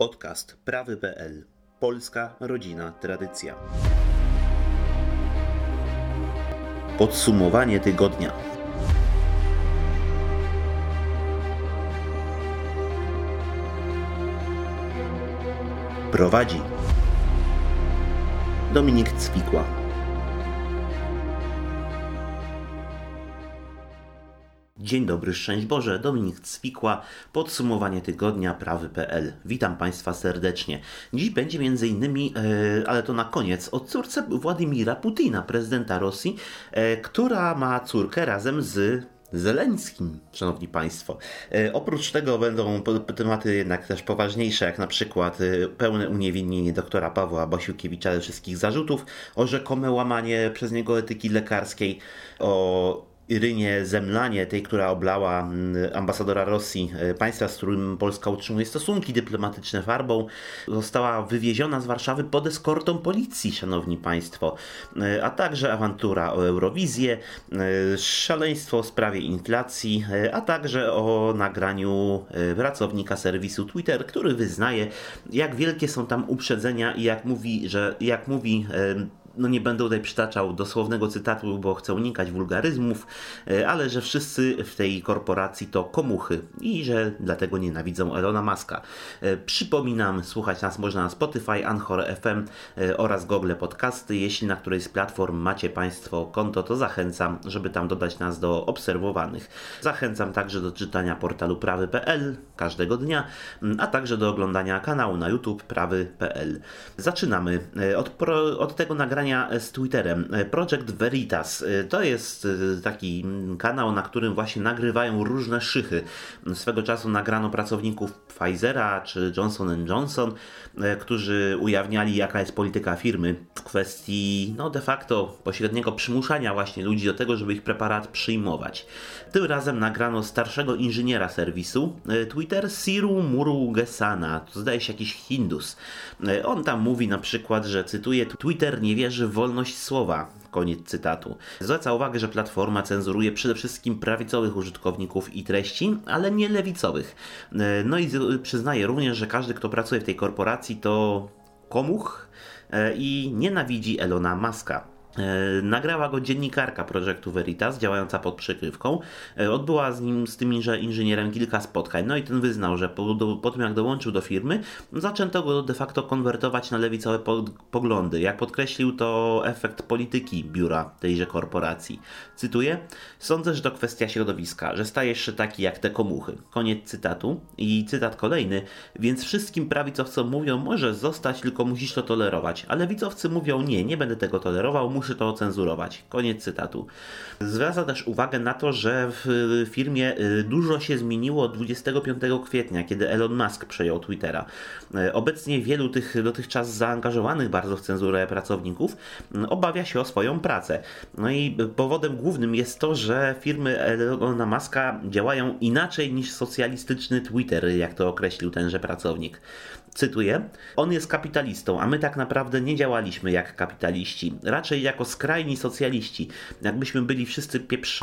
Podcast prawy.pl Polska rodzina tradycja. Podsumowanie tygodnia. Prowadzi Dominik Cwikła. Dzień dobry, szczęść Boże, Dominik Cwikła, podsumowanie tygodnia prawy.pl. Witam Państwa serdecznie. Dziś będzie innymi, e, ale to na koniec, o córce Władimira Putina, prezydenta Rosji, e, która ma córkę razem z Zeleńskim, szanowni państwo. E, oprócz tego będą tematy jednak też poważniejsze, jak na przykład pełne uniewinnienie doktora Pawła Basiukiewicza ze wszystkich zarzutów o rzekome łamanie przez niego etyki lekarskiej, o Irynie Zemlanie, tej, która oblała mm, ambasadora Rosji, e, państwa, z którym Polska utrzymuje stosunki dyplomatyczne farbą, została wywieziona z Warszawy pod eskortą policji, szanowni państwo, e, a także awantura o Eurowizję, e, szaleństwo w sprawie inflacji, a także o nagraniu pracownika serwisu Twitter, który wyznaje, jak wielkie są tam uprzedzenia i jak mówi, że jak mówi no nie będę tutaj przytaczał dosłownego cytatu, bo chcę unikać wulgaryzmów, e, ale że wszyscy w tej korporacji to komuchy i że dlatego nienawidzą Elona Muska. E, przypominam, słuchać nas można na Spotify, Anchor FM e, oraz Google Podcasty. Jeśli na którejś z platform macie Państwo konto, to zachęcam, żeby tam dodać nas do obserwowanych. Zachęcam także do czytania portalu prawy.pl każdego dnia, a także do oglądania kanału na YouTube prawy.pl. Zaczynamy od, pro, od tego nagrania z Twitterem. Project Veritas to jest e, taki kanał, na którym właśnie nagrywają różne szychy. Swego czasu nagrano pracowników Pfizera czy Johnson Johnson, e, którzy ujawniali jaka jest polityka firmy w kwestii no de facto pośredniego przymuszania właśnie ludzi do tego, żeby ich preparat przyjmować. Tym razem nagrano starszego inżyniera serwisu e, Twitter Siru Murugesana, to zdaje się jakiś Hindus. On tam mówi na przykład, że cytuję Twitter nie wierzy w wolność słowa. Koniec cytatu. Zwraca uwagę, że platforma cenzuruje przede wszystkim prawicowych użytkowników i treści, ale nie lewicowych. E, no i przyznaje również, że każdy, kto pracuje w tej korporacji, to komuch e, i nienawidzi Elona Muska. E, nagrała go dziennikarka projektu Veritas, działająca pod przykrywką. E, odbyła z nim, z tym inżynierem kilka spotkań. No i ten wyznał, że po, do, po tym jak dołączył do firmy, zaczęto go de facto konwertować na lewicowe po, poglądy. Jak podkreślił, to efekt polityki biura tejże korporacji. Cytuję: Sądzę, że to kwestia środowiska, że stajesz się taki jak te komuchy. Koniec cytatu. I cytat kolejny. Więc wszystkim prawicowcom mówią, może zostać, tylko musisz to tolerować. Ale lewicowcy mówią, nie, nie będę tego tolerował, muszę to cenzurować. Koniec cytatu. Zwraca też uwagę na to, że w firmie y, dużo się zmieniło od 25 kwietnia, kiedy Elon Musk przejął Twittera. Y, obecnie wielu tych dotychczas zaangażowanych bardzo w cenzurę pracowników y, obawia się o swoją pracę. No i powodem głównym jest to, że firmy Elona Muska działają inaczej niż socjalistyczny Twitter, jak to określił tenże pracownik. Cytuję: On jest kapitalistą, a my tak naprawdę nie działaliśmy jak kapitaliści, raczej jako skrajni socjaliści, jakbyśmy byli wszyscy pieprz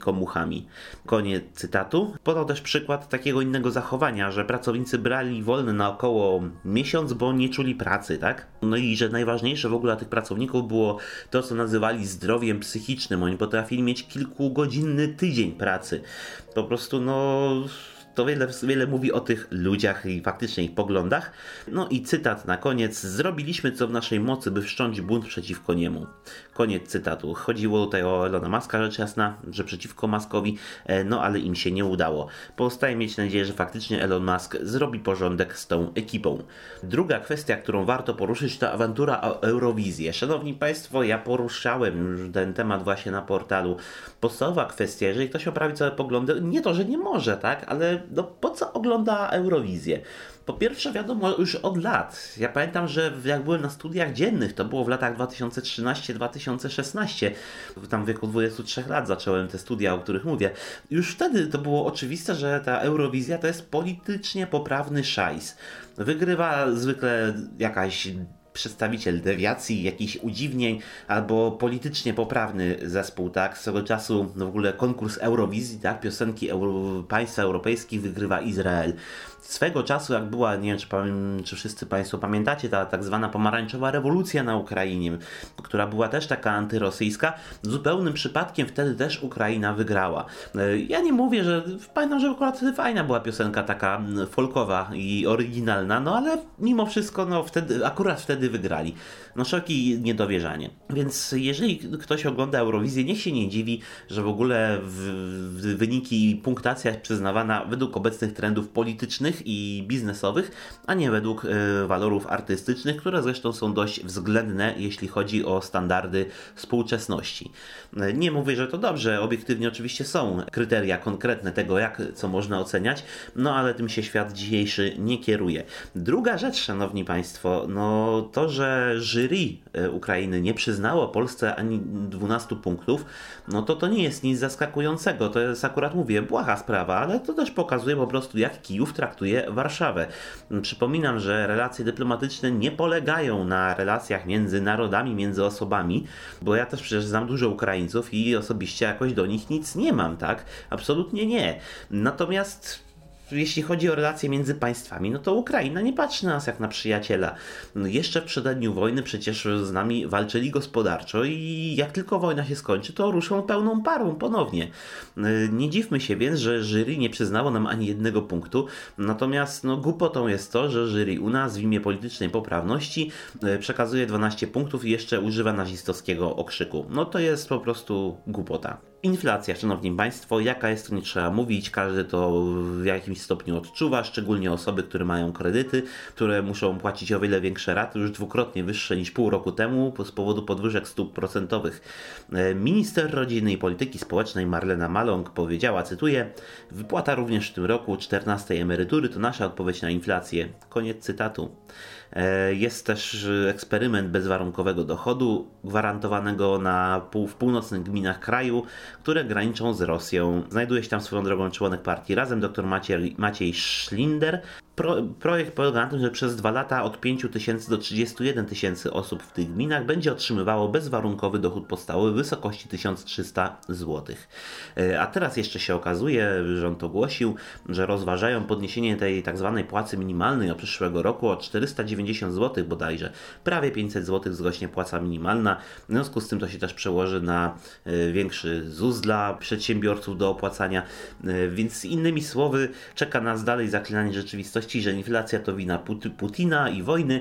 komuchami. Koniec cytatu. Podał też przykład takiego innego zachowania, że pracownicy brali wolny na około miesiąc, bo nie czuli pracy, tak? No i że najważniejsze w ogóle dla tych pracowników było to, co nazywali zdrowiem psychicznym. Oni potrafili mieć kilkugodzinny tydzień pracy. Po prostu, no to wiele, wiele mówi o tych ludziach i faktycznie ich poglądach. No i cytat na koniec. Zrobiliśmy co w naszej mocy, by wszcząć bunt przeciwko niemu. Koniec cytatu. Chodziło tutaj o Elona Muska, rzecz jasna, że przeciwko Maskowi, e, no ale im się nie udało. Pozostaje mieć nadzieję, że faktycznie Elon Musk zrobi porządek z tą ekipą. Druga kwestia, którą warto poruszyć, to awantura o Eurowizję. Szanowni Państwo, ja poruszałem już ten temat właśnie na portalu. Podstawowa kwestia, jeżeli ktoś oprawi całe poglądy, nie to, że nie może, tak, ale no po co ogląda Eurowizję? Po pierwsze, wiadomo, już od lat. Ja pamiętam, że jak byłem na studiach dziennych, to było w latach 2013-2016, tam wieku 23 lat zacząłem te studia, o których mówię. Już wtedy to było oczywiste, że ta Eurowizja to jest politycznie poprawny szajs. Wygrywa zwykle jakaś przedstawiciel dewiacji, jakichś udziwnień, albo politycznie poprawny zespół, tak? Swego czasu no w ogóle konkurs Eurowizji, tak? Piosenki Euro państw europejskich wygrywa Izrael. Swego czasu, jak była, nie wiem czy, czy wszyscy Państwo pamiętacie, ta tak zwana pomarańczowa rewolucja na Ukrainie, która była też taka antyrosyjska, zupełnym przypadkiem wtedy też Ukraina wygrała. E, ja nie mówię, że pamiętam, że akurat fajna była piosenka taka folkowa i oryginalna, no ale mimo wszystko, no wtedy, akurat wtedy wygrali. No szoki niedowierzanie. Więc jeżeli ktoś ogląda Eurowizję, niech się nie dziwi, że w ogóle w, w wyniki i punktacja jest przyznawana według obecnych trendów politycznych i biznesowych, a nie według y, walorów artystycznych, które zresztą są dość względne, jeśli chodzi o standardy współczesności. Nie mówię, że to dobrze, obiektywnie oczywiście są kryteria konkretne tego, jak co można oceniać, no ale tym się świat dzisiejszy nie kieruje. Druga rzecz, szanowni państwo, no to, że jury e, Ukrainy nie przyznało Polsce ani 12 punktów, no to to nie jest nic zaskakującego. To jest akurat, mówię, błaha sprawa, ale to też pokazuje po prostu, jak Kijów traktuje Warszawę. Przypominam, że relacje dyplomatyczne nie polegają na relacjach między narodami, między osobami, bo ja też przecież znam dużo Ukraińców i osobiście jakoś do nich nic nie mam, tak? Absolutnie nie. Natomiast jeśli chodzi o relacje między państwami, no to Ukraina nie patrzy na nas jak na przyjaciela. No jeszcze w przededniu wojny przecież z nami walczyli gospodarczo i jak tylko wojna się skończy, to ruszą pełną parą ponownie. Nie dziwmy się więc, że jury nie przyznało nam ani jednego punktu, natomiast no, głupotą jest to, że jury u nas w imię politycznej poprawności e, przekazuje 12 punktów i jeszcze używa nazistowskiego okrzyku. No to jest po prostu głupota. Inflacja, szanowni państwo, jaka jest, to nie trzeba mówić, każdy to w jakimś stopniu odczuwa, szczególnie osoby, które mają kredyty, które muszą płacić o wiele większe raty, już dwukrotnie wyższe niż pół roku temu z powodu podwyżek stóp procentowych. E, minister Rodziny i Polityki Społecznej Marlena Maląg powiedziała, cytuję, wypłata również w tym roku 14 emerytury to nasza odpowiedź na inflację. Koniec cytatu. E, jest też eksperyment bezwarunkowego dochodu, gwarantowanego na pół, w północnych gminach kraju, które graniczą z Rosją. Znajduje się tam swoją drogą członek partii Razem, dr Maciej, Maciej Schlinder, Pro, projekt polega na tym, że przez dwa lata od 5 tysięcy do 31 tysięcy osób w tych gminach będzie otrzymywało bezwarunkowy dochód podstawowy w wysokości 1300 zł. E, a teraz jeszcze się okazuje, rząd ogłosił, że rozważają podniesienie tej tak zwanej płacy minimalnej od przyszłego roku o 490 zł bodajże. Prawie 500 zł wzrośnie płaca minimalna. W związku z tym to się też przełoży na e, większy ZUS dla przedsiębiorców do opłacania. E, więc innymi słowy, czeka nas dalej zaklinanie rzeczywistości że inflacja to wina Putina i wojny,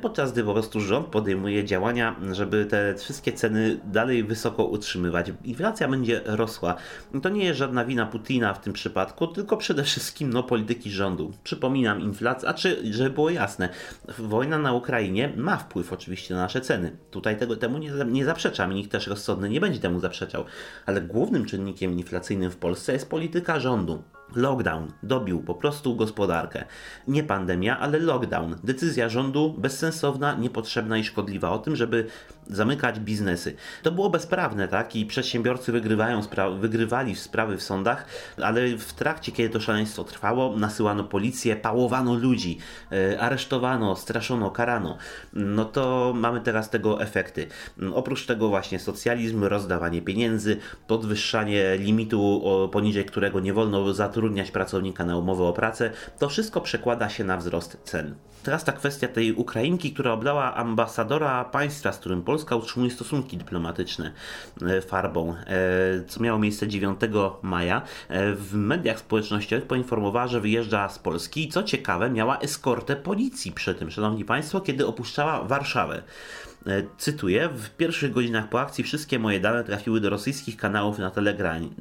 podczas gdy po prostu rząd podejmuje działania, żeby te wszystkie ceny dalej wysoko utrzymywać. Inflacja będzie rosła. To nie jest żadna wina Putina w tym przypadku, tylko przede wszystkim no, polityki rządu. Przypominam, inflacja, a czy, żeby było jasne, wojna na Ukrainie ma wpływ oczywiście na nasze ceny. Tutaj tego, temu nie, nie zaprzeczam i nikt też rozsądny nie będzie temu zaprzeczał, ale głównym czynnikiem inflacyjnym w Polsce jest polityka rządu. Lockdown dobił po prostu gospodarkę. Nie pandemia, ale lockdown. Decyzja rządu bezsensowna, niepotrzebna i szkodliwa o tym, żeby zamykać biznesy. To było bezprawne, tak? I przedsiębiorcy wygrywają spra- wygrywali sprawy w sądach, ale w trakcie, kiedy to szaleństwo trwało, nasyłano policję, pałowano ludzi, e, aresztowano, straszono, karano. No to mamy teraz tego efekty. Oprócz tego właśnie socjalizm, rozdawanie pieniędzy, podwyższanie limitu, poniżej którego nie wolno zatrudniać pracownika na umowę o pracę, to wszystko przekłada się na wzrost cen. Teraz ta kwestia tej Ukrainki, która oblała ambasadora państwa, z którym Polska utrzymuje stosunki dyplomatyczne e, farbą, e, co miało miejsce 9 maja, e, w mediach społecznościowych poinformowała, że wyjeżdża z Polski i co ciekawe, miała eskortę policji przy tym, szanowni państwo, kiedy opuszczała Warszawę. E, cytuję, w pierwszych godzinach po akcji wszystkie moje dane trafiły do rosyjskich kanałów na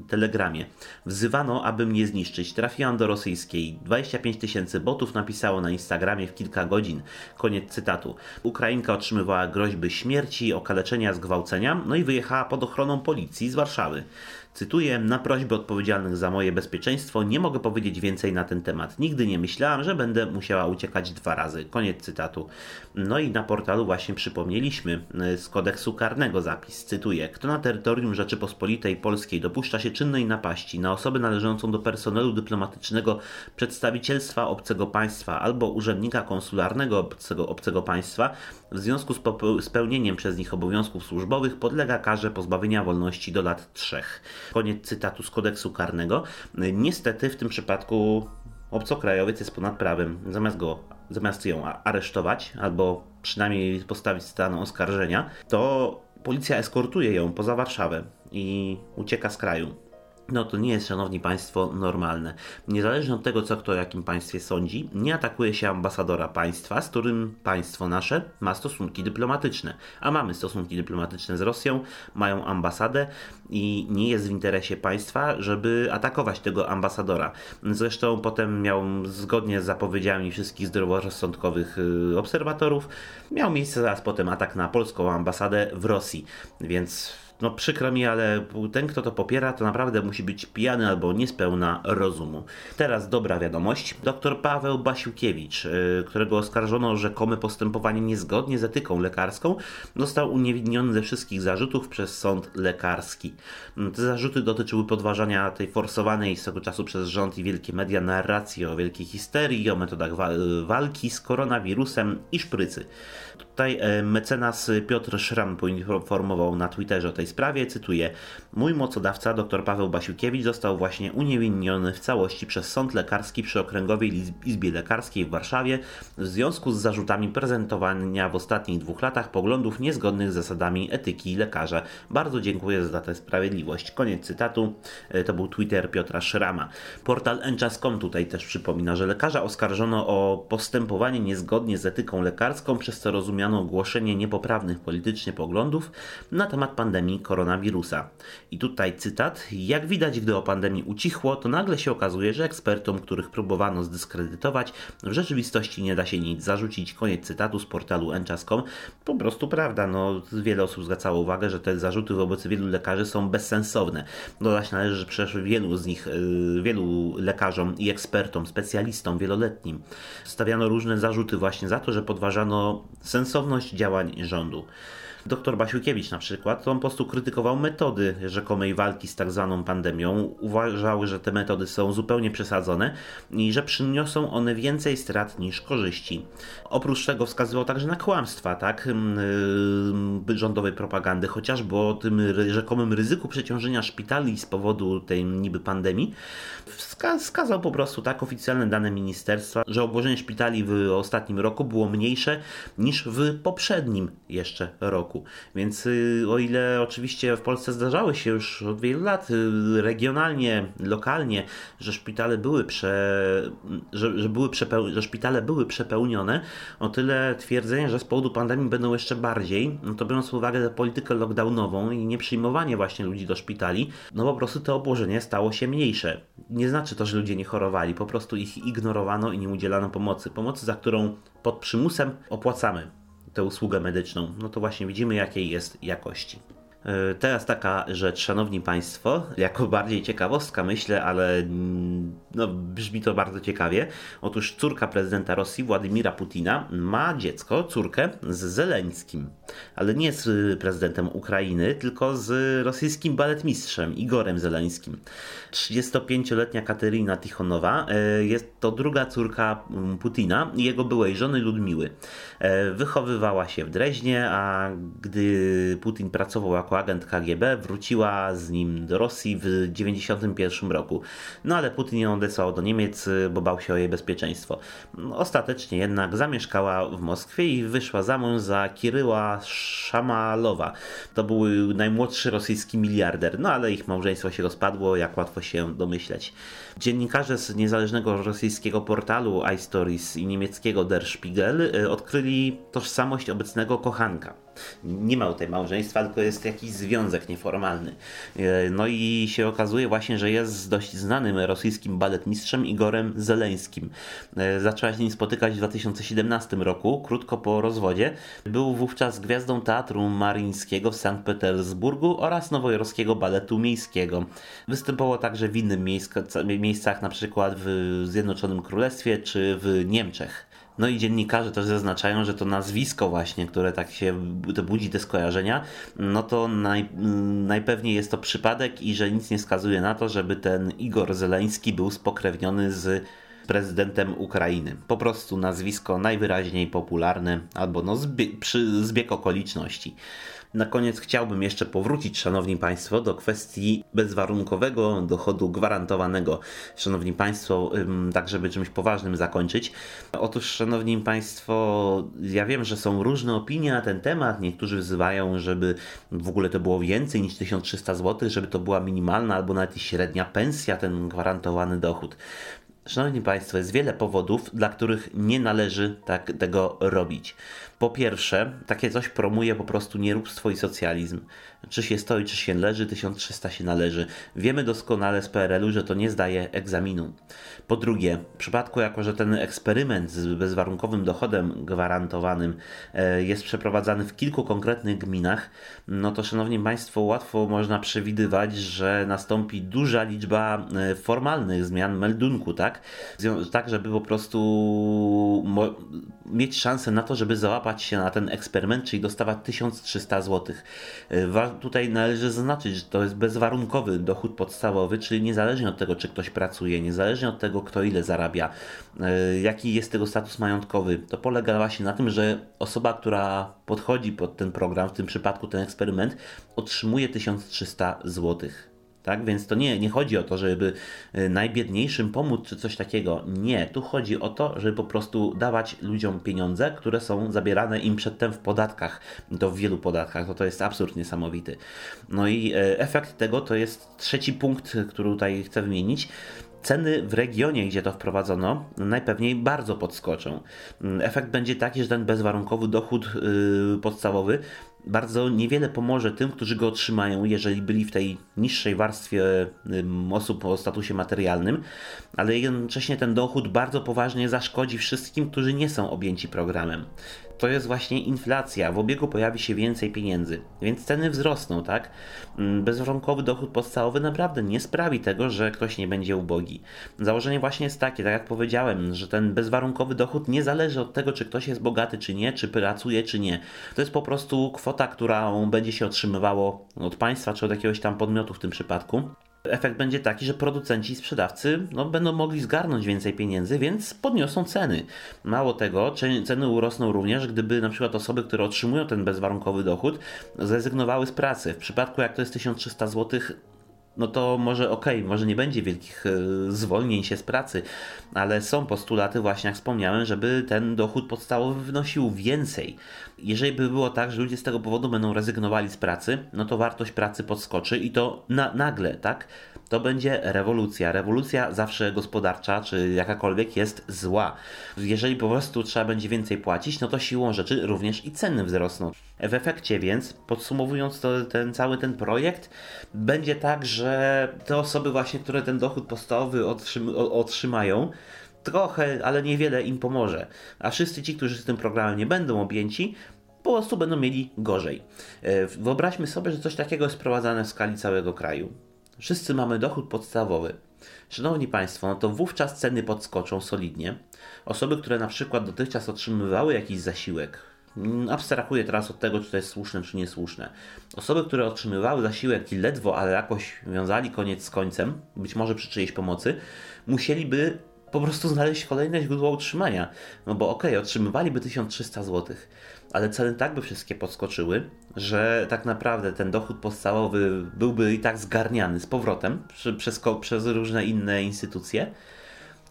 telegramie. Wzywano, aby mnie zniszczyć. Trafiłam do rosyjskiej. 25 tysięcy botów napisało na Instagramie w kilka godzin. Koniec cytatu. Ukrainka otrzymywała groźby śmierci, okaleczenia, zgwałcenia, no i wyjechała pod ochroną policji z Warszawy. Cytuję, na prośbę odpowiedzialnych za moje bezpieczeństwo nie mogę powiedzieć więcej na ten temat. Nigdy nie myślałam, że będę musiała uciekać dwa razy. Koniec cytatu. No i na portalu właśnie przypomnieliśmy e, z kodeksu karnego zapis. Cytuję, kto na terytorium Rzeczypospolitej Polskiej dopuszcza się czynnej napaści na osobę należącą do personelu dyplomatycznego przedstawicielstwa obcego państwa albo urzędnika konsularnego obcego, obcego państwa w związku z spełnieniem przez nich obowiązków służbowych podlega karze pozbawienia wolności do lat trzech. Koniec cytatu z kodeksu karnego. Niestety w tym przypadku obcokrajowiec jest ponad prawem. Zamiast go, zamiast ją aresztować albo przynajmniej postawić stan oskarżenia, to policja eskortuje ją poza Warszawę i ucieka z kraju. No to nie jest, szanowni państwo, normalne. Niezależnie od tego, co kto o jakim państwie sądzi, nie atakuje się ambasadora państwa, z którym państwo nasze ma stosunki dyplomatyczne. A mamy stosunki dyplomatyczne z Rosją, mają ambasadę i nie jest w interesie państwa, żeby atakować tego ambasadora. Zresztą potem miał, zgodnie z zapowiedziami wszystkich zdroworozsądkowych y, obserwatorów, miał miejsce zaraz potem atak na polską ambasadę w Rosji. Więc no przykro mi, ale ten, kto to popiera, to naprawdę musi być pijany albo niespełna rozumu. Teraz dobra wiadomość. Dr Paweł Basiukiewicz, y, którego oskarżono o rzekome postępowanie niezgodnie z etyką lekarską, został uniewinniony ze wszystkich zarzutów przez sąd lekarski. Te zarzuty dotyczyły podważania tej forsowanej z tego czasu przez rząd i wielkie media narracji o wielkiej histerii, o metodach walki z koronawirusem i szprycy. Tutaj e, mecenas Piotr Szram poinformował na Twitterze o tej sprawie, cytuję: Mój mocodawca, dr Paweł Basiukiewicz, został właśnie uniewinniony w całości przez sąd lekarski przy Okręgowej Izbie Lekarskiej w Warszawie w związku z zarzutami prezentowania w ostatnich dwóch latach poglądów niezgodnych z zasadami etyki lekarza. Bardzo dziękuję za tę sprawiedliwość. Koniec cytatu. E, to był Twitter Piotra Szrama. Portal Enchas.com tutaj też przypomina, że lekarza oskarżono o postępowanie niezgodnie z etyką lekarską, przez co rozumiano ogłoszenie niepoprawnych politycznie poglądów na temat pandemii koronawirusa. I tutaj cytat: Jak widać, gdy o pandemii ucichło, to nagle się okazuje, że ekspertom, których próbowano zdyskredytować, w rzeczywistości nie da się nic zarzucić. Koniec cytatu z portalu enchas.com. Po prostu prawda, no wiele osób zwracało uwagę, że te zarzuty wobec wielu lekarzy są bezsensowne. Dodać należy, że przecież wielu z nich, y, wielu lekarzom i ekspertom, specjalistom wieloletnim stawiano różne zarzuty właśnie za to, że podważano sensowność działań rządu. Doktor Basiukiewicz na przykład, on po prostu krytykował metody rzekomej walki z tak zwaną pandemią. Uważał, że te metody są zupełnie przesadzone i że przyniosą one więcej strat niż korzyści. Oprócz tego wskazywał także na kłamstwa, tak, yy, rządowej propagandy, chociażby o tym rzekomym ryzyku przeciążenia szpitali z powodu tej niby pandemii. Wskazał po prostu tak oficjalne dane ministerstwa, że obłożenie szpitali w ostatnim roku było mniejsze niż w poprzednim jeszcze roku roku. Więc y, o ile oczywiście w Polsce zdarzały się już od wielu lat y, regionalnie, lokalnie, że szpitale były prze, że, że, były przepeł, że szpitale były przepełnione, o tyle twierdzenie, że z powodu pandemii będą jeszcze bardziej, no to biorąc pod uwagę politykę lockdownową i nieprzyjmowanie właśnie ludzi do szpitali, no po prostu to obłożenie stało się mniejsze. Nie znaczy to, że ludzie nie chorowali, po prostu ich ignorowano i nie udzielano pomocy. Pomocy, za którą pod przymusem opłacamy tę usługę medyczną, no to właśnie widzimy jakiej jest jakości. E, teraz taka rzecz, szanowni państwo, jako bardziej ciekawostka myślę, ale mm, no, brzmi to bardzo ciekawie. Otóż córka prezydenta Rosji, Władimira Putina, ma dziecko, córkę z Zeleńskim, ale nie z prezydentem Ukrainy, tylko z rosyjskim baletmistrzem Igorem Zeleńskim. 35-letnia Kateryna Tichonowa e, jest to druga córka Putina i jego byłej żony Ludmiły. E, wychowywała się w Dreźnie, a gdy Putin pracował jako agent KGB, wróciła z nim do Rosji w 1991 roku. No ale Putin ją odesłał do Niemiec, bo bał się o jej bezpieczeństwo. Ostatecznie jednak zamieszkała w Moskwie i wyszła za mąż za Kiryła Szamalowa. To był najmłodszy rosyjski miliarder, no ale ich małżeństwo się rozpadło, jak łatwo się domyśleć. Dziennikarze z niezależnego rosyjskiego portalu iStories i niemieckiego Der Spiegel y, odkryli tożsamość obecnego kochanka. Nie ma tutaj małżeństwa, tylko jest jakiś związek nieformalny. Y, no i się okazuje właśnie, że jest dość znanym rosyjskim baletmistrzem Igorem Zeleńskim. Y, zaczęła się nim spotykać w 2017 roku, krótko po rozwodzie. Był wówczas gwiazdą Teatru Marińskiego w Sankt Petersburgu oraz nowojorskiego baletu miejskiego. Występował także w miejscu miejscach, na przykład w Zjednoczonym Królestwie czy w Niemczech. No i dziennikarze też zaznaczają, że to nazwisko właśnie, które tak się to budzi te skojarzenia, no to naj, najpewniej jest to przypadek i że nic nie wskazuje na to, żeby ten Igor Zeleński był spokrewniony z prezydentem Ukrainy. Po prostu nazwisko najwyraźniej popularne, albo no zbie- przy zbieg okoliczności. Na koniec chciałbym jeszcze powrócić, Szanowni Państwo, do kwestii bezwarunkowego dochodu gwarantowanego. Szanowni Państwo, tak żeby czymś poważnym zakończyć. Otóż, Szanowni Państwo, ja wiem, że są różne opinie na ten temat. Niektórzy wzywają, żeby w ogóle to było więcej niż 1300 zł, żeby to była minimalna albo nawet średnia pensja, ten gwarantowany dochód. Szanowni Państwo, jest wiele powodów, dla których nie należy tak tego robić. Po pierwsze, takie coś promuje po prostu nieróbstwo i socjalizm. Czy się stoi, czy się leży, 1300 się należy. Wiemy doskonale z PRL-u, że to nie zdaje egzaminu. Po drugie, w przypadku jako, że ten eksperyment z bezwarunkowym dochodem gwarantowanym e, jest przeprowadzany w kilku konkretnych gminach, no to szanowni Państwo, łatwo można przewidywać, że nastąpi duża liczba e, formalnych zmian meldunku, tak? Tak, żeby po prostu mieć szansę na to, żeby załapać się na ten eksperyment, czyli dostawać 1300 zł. E, tutaj należy zaznaczyć, że to jest bezwarunkowy dochód podstawowy, czyli niezależnie od tego, czy ktoś pracuje, niezależnie od tego, kto ile zarabia, e, jaki jest tego status majątkowy. To polega właśnie na tym, że osoba, która podchodzi pod ten program, w tym przypadku ten eksperyment, otrzymuje 1300 złotych. Tak, więc to nie, nie chodzi o to, żeby y, najbiedniejszym pomóc czy coś takiego. Nie, tu chodzi o to, żeby po prostu dawać ludziom pieniądze, które są zabierane im przedtem w podatkach. To w wielu podatkach, to to jest absurd niesamowity. No i y, efekt tego to jest trzeci punkt, który tutaj chcę wymienić ceny w regionie, gdzie to wprowadzono, najpewniej bardzo podskoczą. Mm, efekt będzie taki, że ten bezwarunkowy dochód yy, podstawowy bardzo niewiele pomoże tym, którzy go otrzymają, jeżeli byli w tej niższej warstwie osób o statusie materialnym, ale jednocześnie ten dochód bardzo poważnie zaszkodzi wszystkim, którzy nie są objęci programem to jest właśnie inflacja. W obiegu pojawi się więcej pieniędzy, więc ceny wzrosną, tak? Mm, bezwarunkowy dochód podstawowy naprawdę nie sprawi tego, że ktoś nie będzie ubogi. Założenie właśnie jest takie, tak jak powiedziałem, że ten bezwarunkowy dochód nie zależy od tego, czy ktoś jest bogaty, czy nie, czy pracuje, czy nie. To jest po prostu kwota, którą będzie się otrzymywało od państwa, czy od jakiegoś tam podmiotu w tym przypadku. Efekt będzie taki, że producenci i sprzedawcy no, będą mogli zgarnąć więcej pieniędzy, więc podniosą ceny. Mało tego, ceny urosną również, gdyby na przykład osoby, które otrzymują ten bezwarunkowy dochód, zrezygnowały z pracy. W przypadku jak to jest 1300 zł, no to może okej, okay, może nie będzie wielkich e, zwolnień się z pracy, ale są postulaty właśnie, jak wspomniałem, żeby ten dochód podstawowy wynosił więcej. Jeżeli by było tak, że ludzie z tego powodu będą rezygnowali z pracy, no to wartość pracy podskoczy i to na, nagle, tak? To będzie rewolucja. Rewolucja zawsze gospodarcza, czy jakakolwiek jest zła. Jeżeli po prostu trzeba będzie więcej płacić, no to siłą rzeczy również i ceny wzrosną. W efekcie więc, podsumowując to, ten cały ten projekt, będzie tak, że te osoby właśnie, które ten dochód podstawowy otrzymają, trochę, ale niewiele im pomoże. A wszyscy ci, którzy z tym programem nie będą objęci, po prostu będą mieli gorzej. E, wyobraźmy sobie, że coś takiego jest wprowadzane w skali całego kraju. Wszyscy mamy dochód podstawowy. Szanowni Państwo, no to wówczas ceny podskoczą solidnie. Osoby, które na przykład dotychczas otrzymywały jakiś zasiłek, mm, abstrahuję teraz od tego, czy to jest słuszne, czy niesłuszne. Osoby, które otrzymywały zasiłek i ledwo, ale jakoś wiązali koniec z końcem, być może przy czyjejś pomocy, musieliby po prostu znaleźć kolejne źródło utrzymania. No bo okej, okay, otrzymywaliby 1300 zł, ale ceny tak by wszystkie podskoczyły, że tak naprawdę ten dochód podstawowy byłby i tak zgarniany z powrotem przez, przez różne inne instytucje.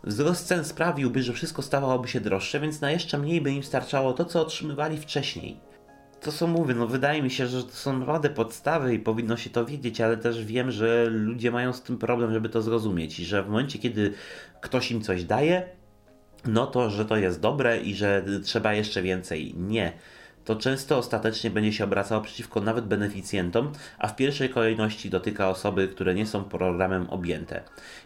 Wzrost cen sprawiłby, że wszystko stawałoby się droższe, więc na jeszcze mniej by im starczało to, co otrzymywali wcześniej. To co mówię, no wydaje mi się, że to są naprawdę podstawy i powinno się to wiedzieć, ale też wiem, że ludzie mają z tym problem, żeby to zrozumieć i że w momencie, kiedy ktoś im coś daje, no to, że to jest dobre i że trzeba jeszcze więcej. Nie. To często ostatecznie będzie się obracało przeciwko nawet beneficjentom, a w pierwszej kolejności dotyka osoby, które nie są programem objęte.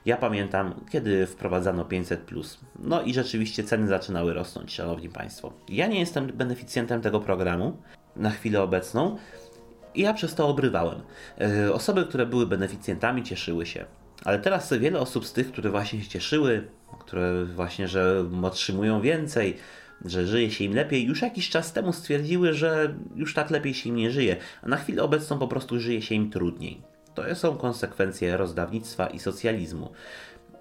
Ja pamiętam, kiedy wprowadzano 500. No i rzeczywiście ceny zaczynały rosnąć, szanowni państwo. Ja nie jestem beneficjentem tego programu na chwilę obecną. I ja przez to obrywałem. E, osoby, które były beneficjentami, cieszyły się. Ale teraz wiele osób z tych, które właśnie się cieszyły, które właśnie, że otrzymują więcej, że żyje się im lepiej, już jakiś czas temu stwierdziły, że już tak lepiej się im nie żyje, a na chwilę obecną po prostu żyje się im trudniej. To są konsekwencje rozdawnictwa i socjalizmu.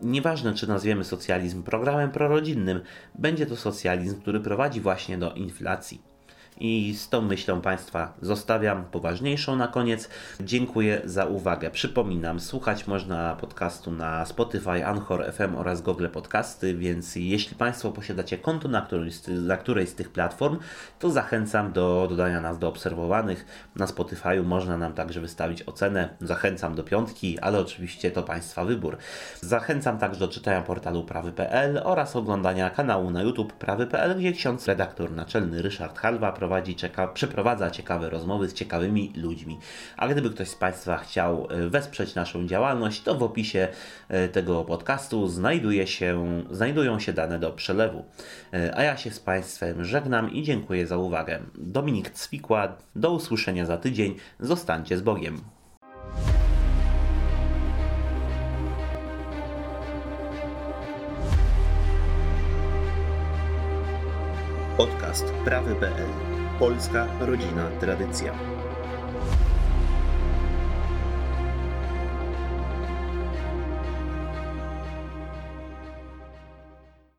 Nieważne, czy nazwiemy socjalizm programem prorodzinnym, będzie to socjalizm, który prowadzi właśnie do inflacji. I z tą myślą Państwa zostawiam poważniejszą na koniec. Dziękuję za uwagę. Przypominam, słuchać można podcastu na Spotify, Anchor FM oraz Google Podcasty, więc jeśli Państwo posiadacie konto na którejś, na którejś z tych platform, to zachęcam do dodania nas do obserwowanych. Na Spotify można nam także wystawić ocenę. Zachęcam do piątki, ale oczywiście to Państwa wybór. Zachęcam także do czytania portalu prawy.pl oraz oglądania kanału na YouTube prawy.pl, gdzie ksiądz redaktor naczelny Ryszard Halwa prowadzi, cieka przeprowadza ciekawe rozmowy z ciekawymi ludźmi. A gdyby ktoś z Państwa chciał e, wesprzeć naszą działalność, to w opisie e, tego podcastu znajduje się, znajdują się dane do przelewu. E, a ja się z Państwem żegnam i dziękuję za uwagę. Dominik Cwikła, do usłyszenia za tydzień. Zostańcie z Bogiem. Podcast prawy.pl Polska rodzina tradycja.